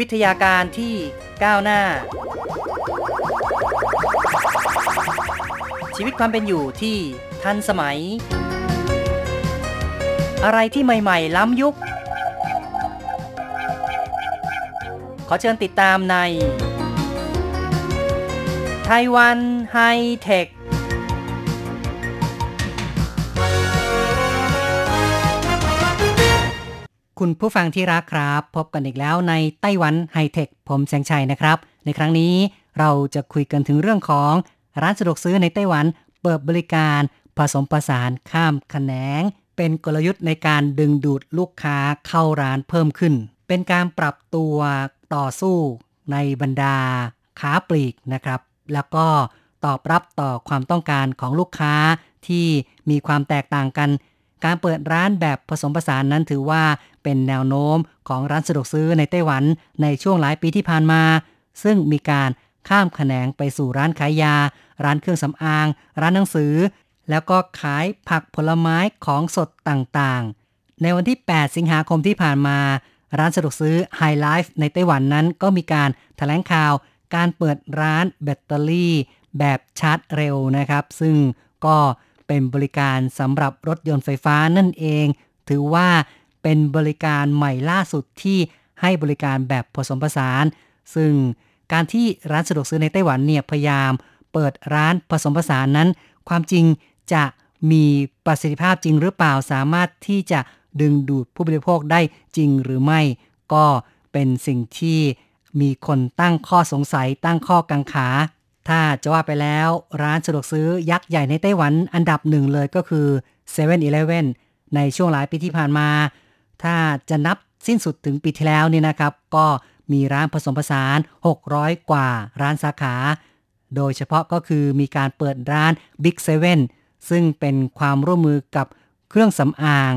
วิทยาการที่ก้าวหน้า ชีวิตความเป็นอยู่ที่ทันสมัย อะไรที่ใหม่ ๆ ล้ำยุค ขอเชิญติดตามในไต้หวันไฮเทค คุณผู้ฟังที่รักครับ พบกันอีกแล้วในไต้หวันไฮเทค ผมแสงชัยนะครับ ในครั้งนี้เราจะคุยกันถึงเรื่องของร้านสะดวกซื้อในไต้หวัน เปิดบริการผสมผสานข้ามแขนง เป็นกลยุทธ์ในการดึงดูดลูกค้าเข้าร้านเพิ่มขึ้น เป็นการปรับตัวต่อสู้ในบรรดาค้าปลีกนะครับ แล้วก็ตอบรับต่อความต้องการของลูกค้าที่มีความแตกต่างกัน การเปิดร้านแบบผสมผสานนั้นถือว่าเป็นแนวโน้มของร้านสะดวกซื้อในไต้หวันในช่วงหลายปีที่ผ่านมา ซึ่งมีการข้ามแขนงไปสู่ร้านขายยา ร้านเครื่องสำอาง ร้านหนังสือ แล้วก็ขายผักผลไม้ของสดต่างๆ ในวันที่ 8 สิงหาคมที่ผ่านมา ร้านสะดวกซื้อ High Life ในไต้หวันนั้นก็มีการแถลงข่าวการเปิดร้านแบตเตอรี่ แบบชาร์จเร็วนะครับ ซึ่งก็ เป็นบริการสำหรับรถยนต์ไฟฟ้านั่นเอง ถือว่าเป็นบริการใหม่ล่าสุดที่ให้บริการแบบผสมผสาน ซึ่งการที่ร้านสะดวกซื้อในไต้หวันเนี่ยพยายาม เปิดร้านผสมผสานนั้น ความจริงจะมีประสิทธิภาพจริงหรือเปล่าสามารถที่จะดึงดูดผู้บริโภคได้จริงหรือไม่ ก็เป็นสิ่งที่มีคนตั้งข้อสงสัยตั้งข้อกังขา ถ้าจะว่าไปแล้วร้านสะดวกซื้อยักษ์ใหญ่ในไต้หวันอันดับหนึ่งเลยก็คือ7 e เ e ่ e อในช่วงหลายปีที่ผ่านมา ถ้าจะนับสิ้นสุดถึงปีที่แล้วเนี่ยนะครับ ก็มีร้านผสมผสาน 600 กว่าร้านสาขา โดยเฉพาะก็คือมีการเปิดร้าน Big 7 ซึ่งเป็นความร่วมมือกับเครื่องสำอาง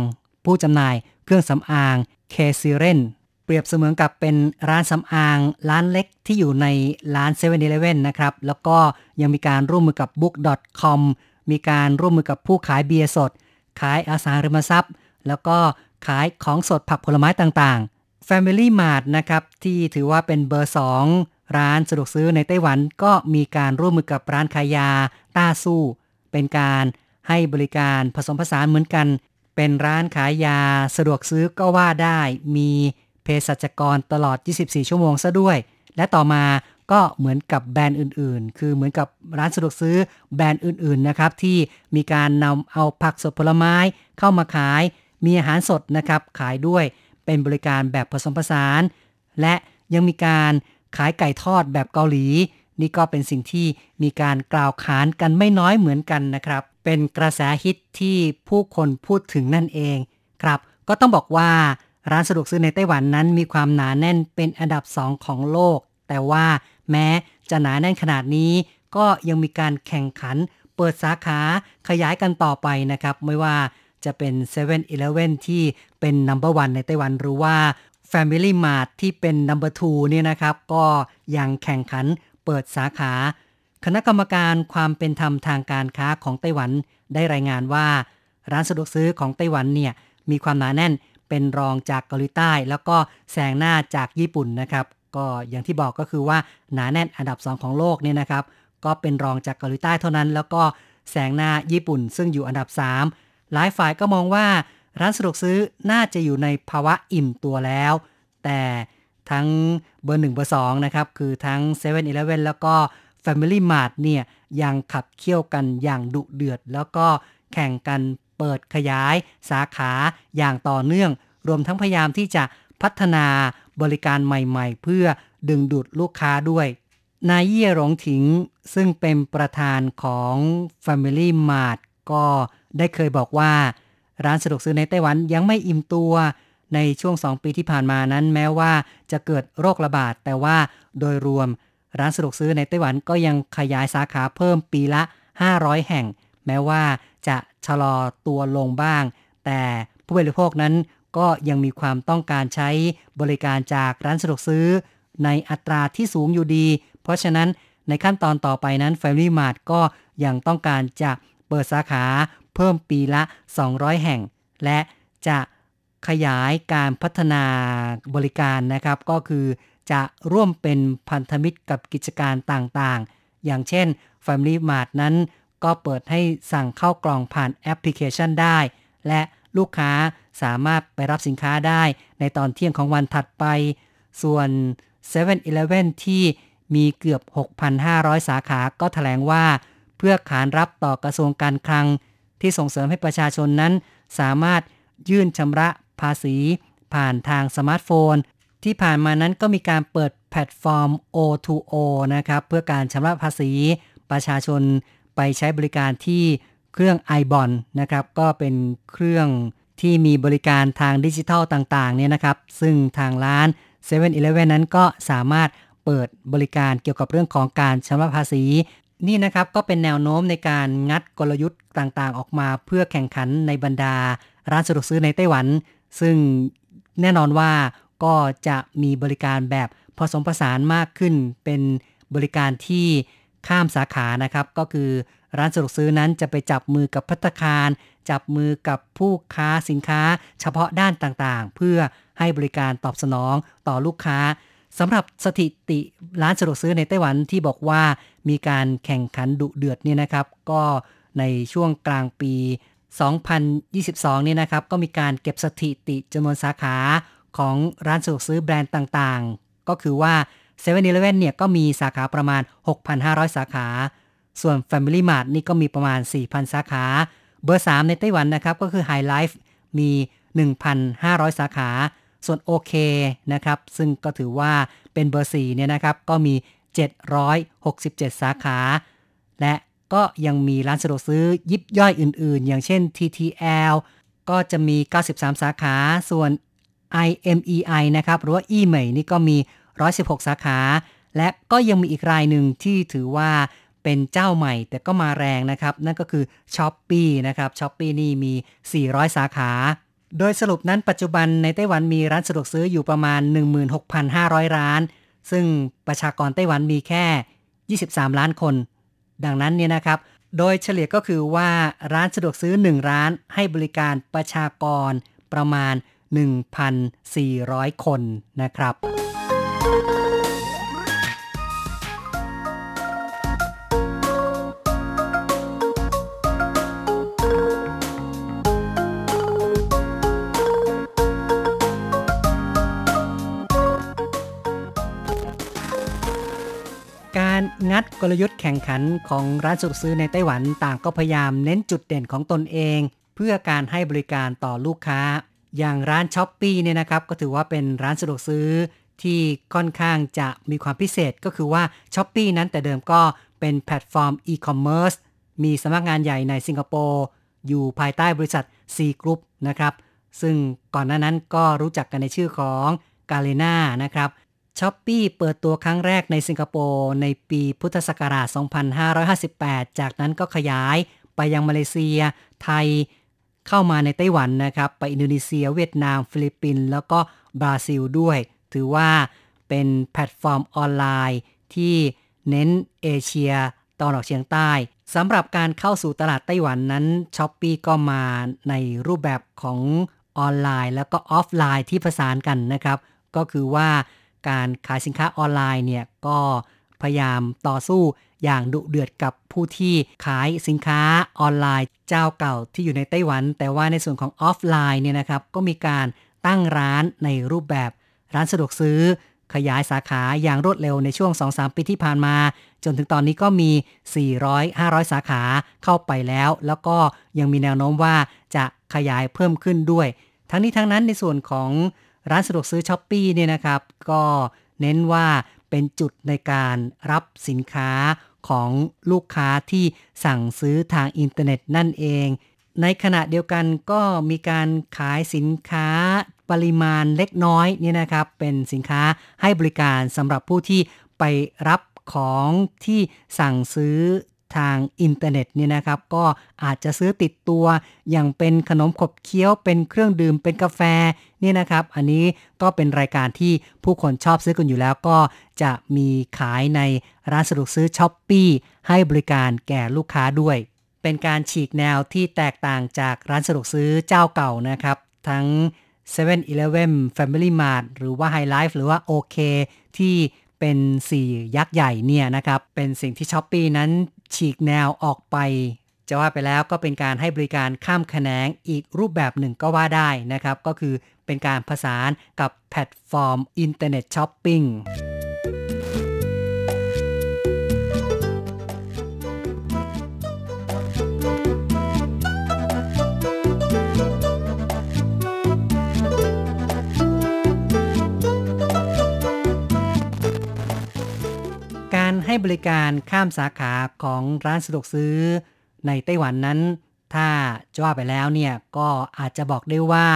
ผู้จำหน่ายเครื่องสำอาง k s i r e n เปรียบเสมือนกับเป็นร้านสำอางร้านเล็กที่อยู่ในร้าน7 e เ e ่ e นะครับ แล้วก็ยังมีการร่วมมือกับ book.com มีการร่วมมือกับผู้ขายเบียร์สด ขายอสังหาริมทรัพย์ แล้วก็ขายของสดผักผลไม้ต่างๆ Family Mart นะครับที่ถือว่าเป็นเบอร์ 2 ร้านสะดวกซื้อในไต้หวันก็มีการร่วมมือกับร้านขายยาต้าสู้ เป็นการให้บริการผสมผสานเหมือนกัน เป็นร้านขายยาสะดวกซื้อก็ว่าได้มี เภสัชกรตลอด 24 ชั่วโมงซะด้วย และต่อมาก็เหมือนกับแบรนด์อื่นๆ คือเหมือนกับร้านสะดวกซื้อแบรนด์อื่นๆนะครับที่มีการนำเอาผักสดผลไม้เข้ามาขาย มีอาหารสดนะครับขายด้วยเป็นบริการแบบผสมผสาน และยังมีการขายไก่ทอดแบบเกาหลี นี่ก็เป็นสิ่งที่มีการกล่าวขานกันไม่น้อยเหมือนกันนะครับ เป็นกระแสฮิตที่ผู้คนพูดถึงนั่นเองครับ ก็ต้องบอกว่า ร้านสะดวกซื้อในไต้หวันนั้นมีความหนาแน่นเป็นอันดับสองของโลก แต่ว่าแม้จะหนาแน่นขนาดนี้ ก็ยังมีการแข่งขัน เปิดสาขาขยายกันต่อไปนะครับ ไม่ว่าจะเป็น7 e เ e ่ e ที่เป็นนัมเบอร์วันในไต้หวันหรือว่า Family Mart ที่เป็นนัมเบอร์ทูเนี่ยนะครับ ก็ยังแข่งขันเปิดสาขา คณะกรรมการความเป็นธรรมทางการค้าของไต้หวันได้รายงานว่า ร้านสะดวกซื้อของไต้หวันเนี่ยมีความหนาแน่น เป็นรองจากเกาหลีใต้ แล้วก็แซงหน้าจากญี่ปุ่นนะครับก็อย่างที่บอกก็คือว่าหนาแน่นอันดับ 2 ของโลกเนี่ยนะครับ ก็เป็นรองจากเกาหลีใต้เท่านั้น แล้วก็แซงหน้าญี่ปุ่น ซึ่งอยู่อันดับ 3 หลายฝ่ายก็มองว่าร้านสะดวกซื้อน่าจะอยู่ในภาวะอิ่มตัวแล้ว แต่ทั้งเบอร์1เบอร์2นะครับ คือทั้ง7 e เ e ่ e อแล้วก็ Family Mart เนี่ย ยังขับเคี่ยวกันอย่างดุเดือด แล้วก็แข่งกันเปิดขยายสาขาอย่างต่อเนื่อง รวมทั้งพยายามที่จะพัฒนาบริการใหม่ๆ เพื่อดึงดูดลูกค้าด้วย นายเย่หลงถิงซึ่งเป็นประธานของ Family Mart ก็ได้เคยบอกว่า ร้านสะดวกซื้อในไต้หวันยังไม่อิ่มตัวในช่วง 2 ปีที่ผ่านมานั้นแม้ว่าจะเกิดโรคระบาด แต่ว่าโดยรวมร้านสะดวกซื้อในไต้หวันก็ยังขยายสาขาเพิ่มปีละ 500 แห่ง แม้ว่าจะชะลอตัวลงบ้าง แต่ผู้บริโภคนั้น ก็ยังมีความต้องการใช้บริการจากร้านสะดวกซื้อ ในอัตราที่สูงอยู่ดี เพราะฉะนั้นในขั้นตอนต่อไปนั้น Family Mart ก็ยังต้องการจะเปิดสาขาเพิ่มปีละ 200 แห่ง และจะขยายการพัฒนาบริการนะครับ ก็คือจะร่วมเป็นพันธมิตรกับกิจการต่างๆ อย่างเช่น Family Mart นั้นก็เปิดให้สั่งเข้ากล่องผ่านแอปพลิเคชันได้ และ ลูกค้าสามารถไปรับสินค้าได้ในตอนเที่ยงของวันถัดไป ส่วน 7-Eleven ที่มีเกือบ 6,500 สาขาก็แถลงว่า เพื่อขานรับต่อกระทรวงการคลัง ที่ส่งเสริมให้ประชาชนนั้น สามารถยื่นชำระภาษี ผ่านทางสมาร์ทโฟน ที่ผ่านมานั้นก็มีการเปิดแพลตฟอร์ม O2O นะครับ เพื่อการชำระภาษี ประชาชนไปใช้บริการที่ เครื่อง iBon นะครับก็เป็นเครื่องที่มีบริการทางดิจิทัลต่างๆเนี่ยนะครับ ซึ่งทางร้าน 7-Eleven นั้นก็สามารถเปิดบริการเกี่ยวกับเรื่องของการชำระภาษี นี่นะครับก็เป็นแนวโน้มในการงัดกลยุทธ์ต่างๆ ออกมาเพื่อแข่งขันในบรรดา ร้านสะดวกซื้อในไต้หวัน ซึ่งแน่นอนว่าก็จะมีบริการแบบผสมผสานมากขึ้น เป็นบริการที่ ข้ามสาขานะครับก็คือร้านสะดวกซื้อนั้นจะไปจับมือกับพัตคาร จับมือกับผู้ค้าสินค้า เฉพาะด้านต่างๆ เพื่อให้บริการตอบสนองต่อลูกค้าสำหรับสถิติร้านสะดวกซื้อในไต้หวันที่บอกว่ามีการแข่งขันดุเดือดเนี่ยนะครับ ก็ในช่วงกลางปี 2022นี่นะครับ ก็มีการเก็บสถิติจำนวนสาขาของร้านสะดวกซื้อแบรนด์ต่างๆ ก็คือว่า 7 e เ e ่ e อเนี่ยก็มีสาขาประมาณ 6,500 สาขา ส่วน Family Mart นี่ก็มีประมาณ 4,000 สาขา เบอร์ 3 ในไต้หวันนะครับก็คือ High Life มี 1,500 สาขา ส่วนโอเคนะครับ ซึ่งก็ถือว่าเป็นเบอร์ 4 เนี่ยนะครับ ก็มี 767 สาขา และก็ยังมีร้านสะดวกซื้อยิบย่อยอื่น ๆ อย่างเช่น TTL ก็จะมี 93 สาขา ส่วน IMEI นะครับ หรือว่า e m a i นี่ก็มี 116 สาขา และก็ยังมีอีกรายหนึ่งที่ถือว่าเป็นเจ้าใหม่แต่ก็มาแรงนะครับ นั่นก็คือ s h อ p e e นะครับ s h อ p e e นี่มี 400 สาขา โดยสรุปนั้นปัจจุบันในไต้หวันมีร้านสะดวกซื้ออยู่ประมาณ 16,500 ร้าน ซึ่งประชากรไต้หวันมีแค่ 23 ล้านคน ดังนั้นเนี่ยนะครับ โดยเฉลี่ยก็คือว่าร้านสะดวกซื้อ 1 ร้านให้บริการประชากรประมาณ 1,400 คนนะครับ งัดกลยุทธ์แข่งขันของร้านสะดวกซื้อในไต้หวันต่างก็พยายามเน้นจุดเด่นของตนเอง เพื่อการให้บริการต่อลูกค้า อย่างร้าน Shopee เนี่ยนะครับก็ถือว่าเป็นร้านสะดวกซื้อ ที่ค่อนข้างจะมีความพิเศษก็คือว่า Shopee นั้นแต่เดิมก็เป็นแพลตฟอร์มอีคอมเมิร์ซมีสำนักงานใหญ่ในสิงคโปร์ อยู่ภายใต้บริษัท Sea Group นะครับ ซึ่งก่อนหน้านั้นก็รู้จักกันในชื่อของGarena นะครับ Shopee เปิดตัวครั้งแรกในสิงคโปร์ในปีพุทธศักราช 2558 จากนั้นก็ขยายไปยังมาเลเซีย ไทย เข้ามาในไต้หวันนะครับ ไปอินโดนีเซีย เวียดนาม ฟิลิปปินส์แล้วก็บราซิลด้วย ถือว่าเป็นแพลตฟอร์มออนไลน์ ที่เน้นเอเชียตอนออกเฉียงใต้สำหรับการเข้าสู่ตลาดไต้หวันนั้น Shopee ก็มาในรูปแบบของออนไลน์ แล้วก็ออฟไลน์ที่ผสานกันนะครับ ก็คือว่าการขายสินค้าออนไลน์เนี่ยก็พยายามต่อสู้อย่างดุเดือดกับผู้ที่ขายสินค้าออนไลน์เจ้าเก่าที่อยู่ในไต้หวัน แต่ว่าในส่วนของออฟไลน์เนี่ยนะครับก็มีการตั้งร้านในรูปแบบ ร้านสะดวกซื้อ ขยายสาขาอย่างรวดเร็วในช่วง 2-3 ปีที่ผ่านมา จนถึงตอนนี้ก็มี 400-500 สาขาเข้าไปแล้ว แล้วก็ยังมีแนวโน้มว่าจะขยายเพิ่มขึ้นด้วย ทั้งนี้ทั้งนั้นในส่วนของร้านสะดวกซื้อ Shopee เนี่ยนะครับ ก็เน้นว่าเป็นจุดในการรับสินค้าของลูกค้าที่สั่งซื้อทางอินเทอร์เน็ตนั่นเอง ในขณะเดียวกันก็มีการขายสินค้าปริมาณเล็กน้อยนี่นะครับ เป็นสินค้าให้บริการสำหรับผู้ที่ไปรับของที่สั่งซื้อทางอินเทอร์เน็ตเนี่ยนะครับ ก็อาจจะซื้อติดตัวอย่างเป็นขนมขบเคี้ยวเป็นเครื่องดื่มเป็นกาแฟนี่นะครับ อันนี้ก็เป็นรายการที่ผู้คนชอบซื้อกันอยู่แล้วก็จะมีขายในร้านสะดวกซื้อ Shopee ให้บริการแก่ลูกค้าด้วย เป็นการฉีกแนวที่แตกต่างจากร้านสะดวกซื้อเจ้าเก่านะครับ ทั้ง 7-Eleven Family Mart หรือว่า Hi-Life หรือว่า OK ที่เป็น4ยักษ์ใหญ่เนี่ยนะครับ เป็นสิ่งที่ Shopee นั้นฉีกแนวออกไป จะว่าไปแล้วก็เป็นการให้บริการข้ามแขนงอีกรูปแบบหนึ่งก็ว่าได้นะครับ ก็คือเป็นการผสานกับแพลตฟอร์มอินเทอร์เน็ตช้อปปิ้ง ให้บริการข้ามสาขาของร้านสะดวกซื้อ ในไต้หวันนั้น ถ้าจะว่าไปแล้วเนี่ยก็อาจจะบอกได้ว่า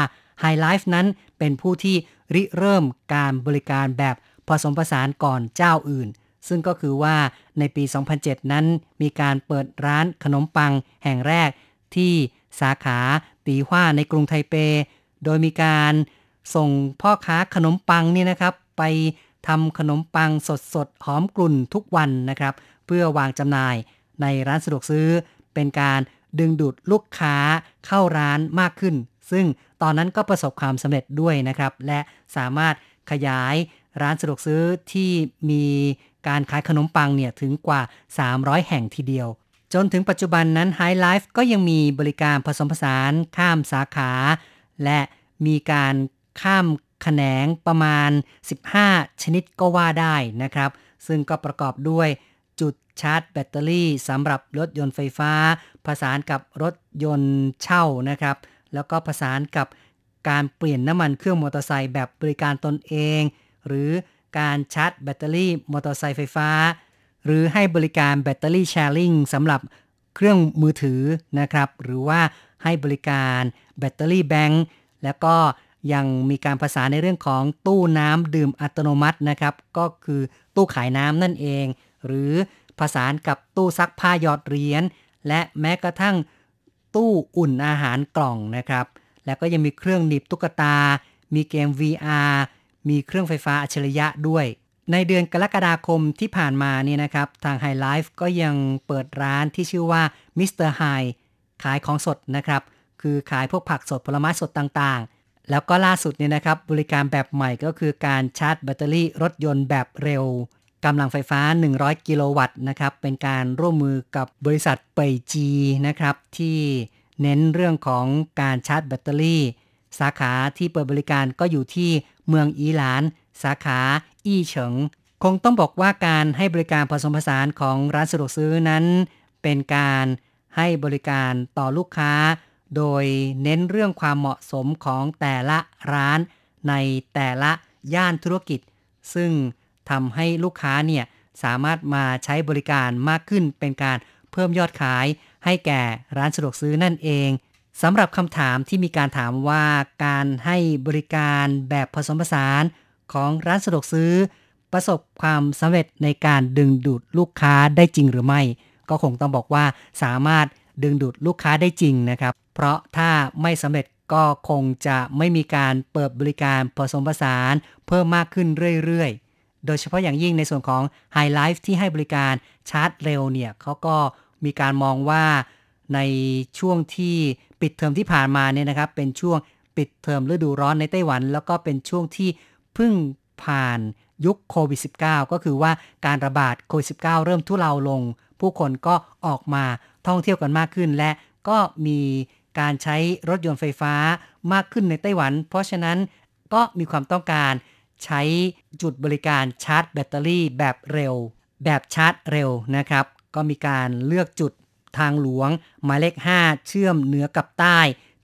High Life นั้นเป็นผู้ที่ริเริ่มการบริการแบบผสมผสานก่อนเจ้าอื่น ซึ่งก็คือว่าในปี 2007 นั้นมีการเปิดร้านขนมปังแห่งแรกที่สาขาตีหว้าในกรุงไทเป โดยมีการส่งพ่อค้าขนมปังนี่นะครับ ไป ทำขนมปังสดๆหอมกลุ่นทุกวันนะครับ เพื่อวางจำหน่ายในร้านสะดวกซื้อ เป็นการดึงดูดลูกค้าเข้าร้านมากขึ้น ซึ่งตอนนั้นก็ประสบความสำเร็จด้วยนะครับ และสามารถขยายร้านสะดวกซื้อที่มีการขายขนมปังเนี่ยถึงกว่า 300 แห่งทีเดียว จนถึงปัจจุบันนั้น High Life ก็ยังมีบริการผสมผสานข้ามสาขา และมีการข้าม แขนงประมาณ 15 ชนิดก็ว่าได้นะครับ ซึ่งก็ประกอบด้วยจุดชาร์จแบตเตอรี่สำหรับรถยนต์ไฟฟ้า ผสานกับรถยนต์เช่านะครับ แล้วก็ผสานกับการเปลี่ยนน้ำมันเครื่องมอเตอร์ไซค์แบบบริการตนเอง หรือการชาร์จแบตเตอรี่มอเตอร์ไซค์ไฟฟ้า หรือให้บริการแบตเตอรี่ sharing สำหรับเครื่องมือถือนะครับ หรือว่าให้บริการแบตเตอรี่แบงค์แล้วก็ ยังมีการประสานในเรื่องของตู้น้ำดื่มอัตโนมัตินะครับ ก็คือตู้ขายน้ำนั่นเอง หรือประสานกับตู้ซักผ้าหยอดเหรียญและแม้กระทั่งตู้อุ่นอาหารกล่องนะครับ แล้วก็ยังมีเครื่องหนีบตุ๊กตา มีเกม VR มีเครื่องไฟฟ้าอัจฉริยะด้วย ในเดือนกรกฎาคมที่ผ่านมานี่นะครับ ทาง High Life ก็ยังเปิดร้านที่ชื่อว่า Mr. High ขายของสดนะครับ คือขายพวกผักสดผลไม้สดต่างๆ แล้วก็ล่าสุดเนี่ยนะครับบริการแบบใหม่ก็คือการชาร์จแบตเตอรี่รถยนต์แบบเร็วกำลังไฟฟ้า 100 กิโลวัตต์นะครับ เป็นการร่วมมือกับบริษัทเปยจีนะครับ ที่เน้นเรื่องของการชาร์จแบตเตอรี่ สาขาที่เปิดบริการก็อยู่ที่เมืองอีหลาน สาขาอี้เฉิง คงต้องบอกว่าการให้บริการผสมผสานของร้านสะดวกซื้อนั้น เป็นการให้บริการต่อลูกค้า โดยเน้นเรื่องความเหมาะสมของแต่ละร้านในแต่ละย่านธุรกิจ ซึ่งทำให้ลูกค้าเนี่ยสามารถมาใช้บริการมากขึ้นเป็นการเพิ่มยอดขายให้แก่ร้านสะดวกซื้อนั่นเองสำหรับคำถามที่มีการถามว่าการให้บริการแบบผสมผสานของร้านสะดวกซื้อ ประสบความสำเร็จในการดึงดูดลูกค้าได้จริงหรือไม่ ก็คงต้องบอกว่าสามารถดึงดูดลูกค้าได้จริงนะครับ เพราะถ้าไม่สำเร็จก็คงจะไม่มีการเปิดบริการผสมผสานเพิ่มมากขึ้นเรื่อยๆ โดยเฉพาะอย่างยิ่งในส่วนของ High Life ที่ให้บริการชาร์จเร็วเนี่ยเขาก็มีการมองว่าในช่วงที่ปิดเทอมที่ผ่านมาเนี่ยนะครับ เป็นช่วงปิดเทอมฤดูร้อนในไต้หวัน แล้วก็เป็นช่วงที่เพิ่งผ่านยุคโควิด -19 ก็คือว่าการระบาดโควิด -19 เริ่มทุเลาลง ผู้คนก็ออกมาท่องเที่ยวกันมากขึ้นและก็มี การใช้รถยนต์ไฟฟ้ามากขึ้นในไต้หวัน เพราะฉะนั้นก็มีความต้องการใช้จุดบริการชาร์จแบตเตอรี่แบบเร็ว แบบชาร์จเร็วนะครับ ก็มีการเลือกจุดทางหลวง หมายเลข 5 เชื่อมเหนือกับใต้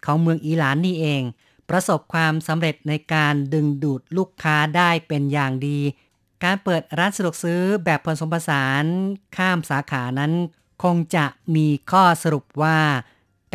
ของเมืองอีหลานนี่เอง ประสบความสำเร็จในการดึงดูดลูกค้าได้เป็นอย่างดี การเปิดร้านสะดวกซื้อแบบผสมผสานข้ามสาขานั้น คงจะมีข้อสรุปว่า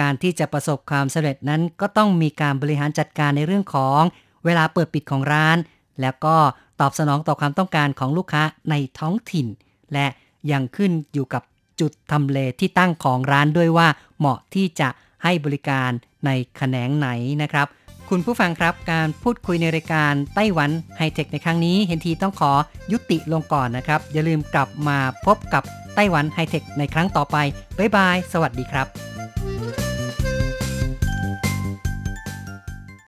การที่จะประสบความสำเร็จนั้นก็ต้องมีการบริหารจัดการในเรื่องของเวลาเปิดปิดของร้าน แล้วก็ตอบสนองต่อความต้องการของลูกค้าในท้องถิ่น และยังขึ้นอยู่กับจุดทำเลที่ตั้งของร้านด้วยว่าเหมาะที่จะให้บริการในแขนงไหนนะครับ คุณผู้ฟังครับการพูดคุยในรายการไต้หวันไฮเทคในครั้งนี้ เห็นทีต้องขอยุติลงก่อนนะครับ อย่าลืมกลับมาพบกับไต้หวันไฮเทคในครั้งต่อไป บ๊ายบาย สวัสดีครับ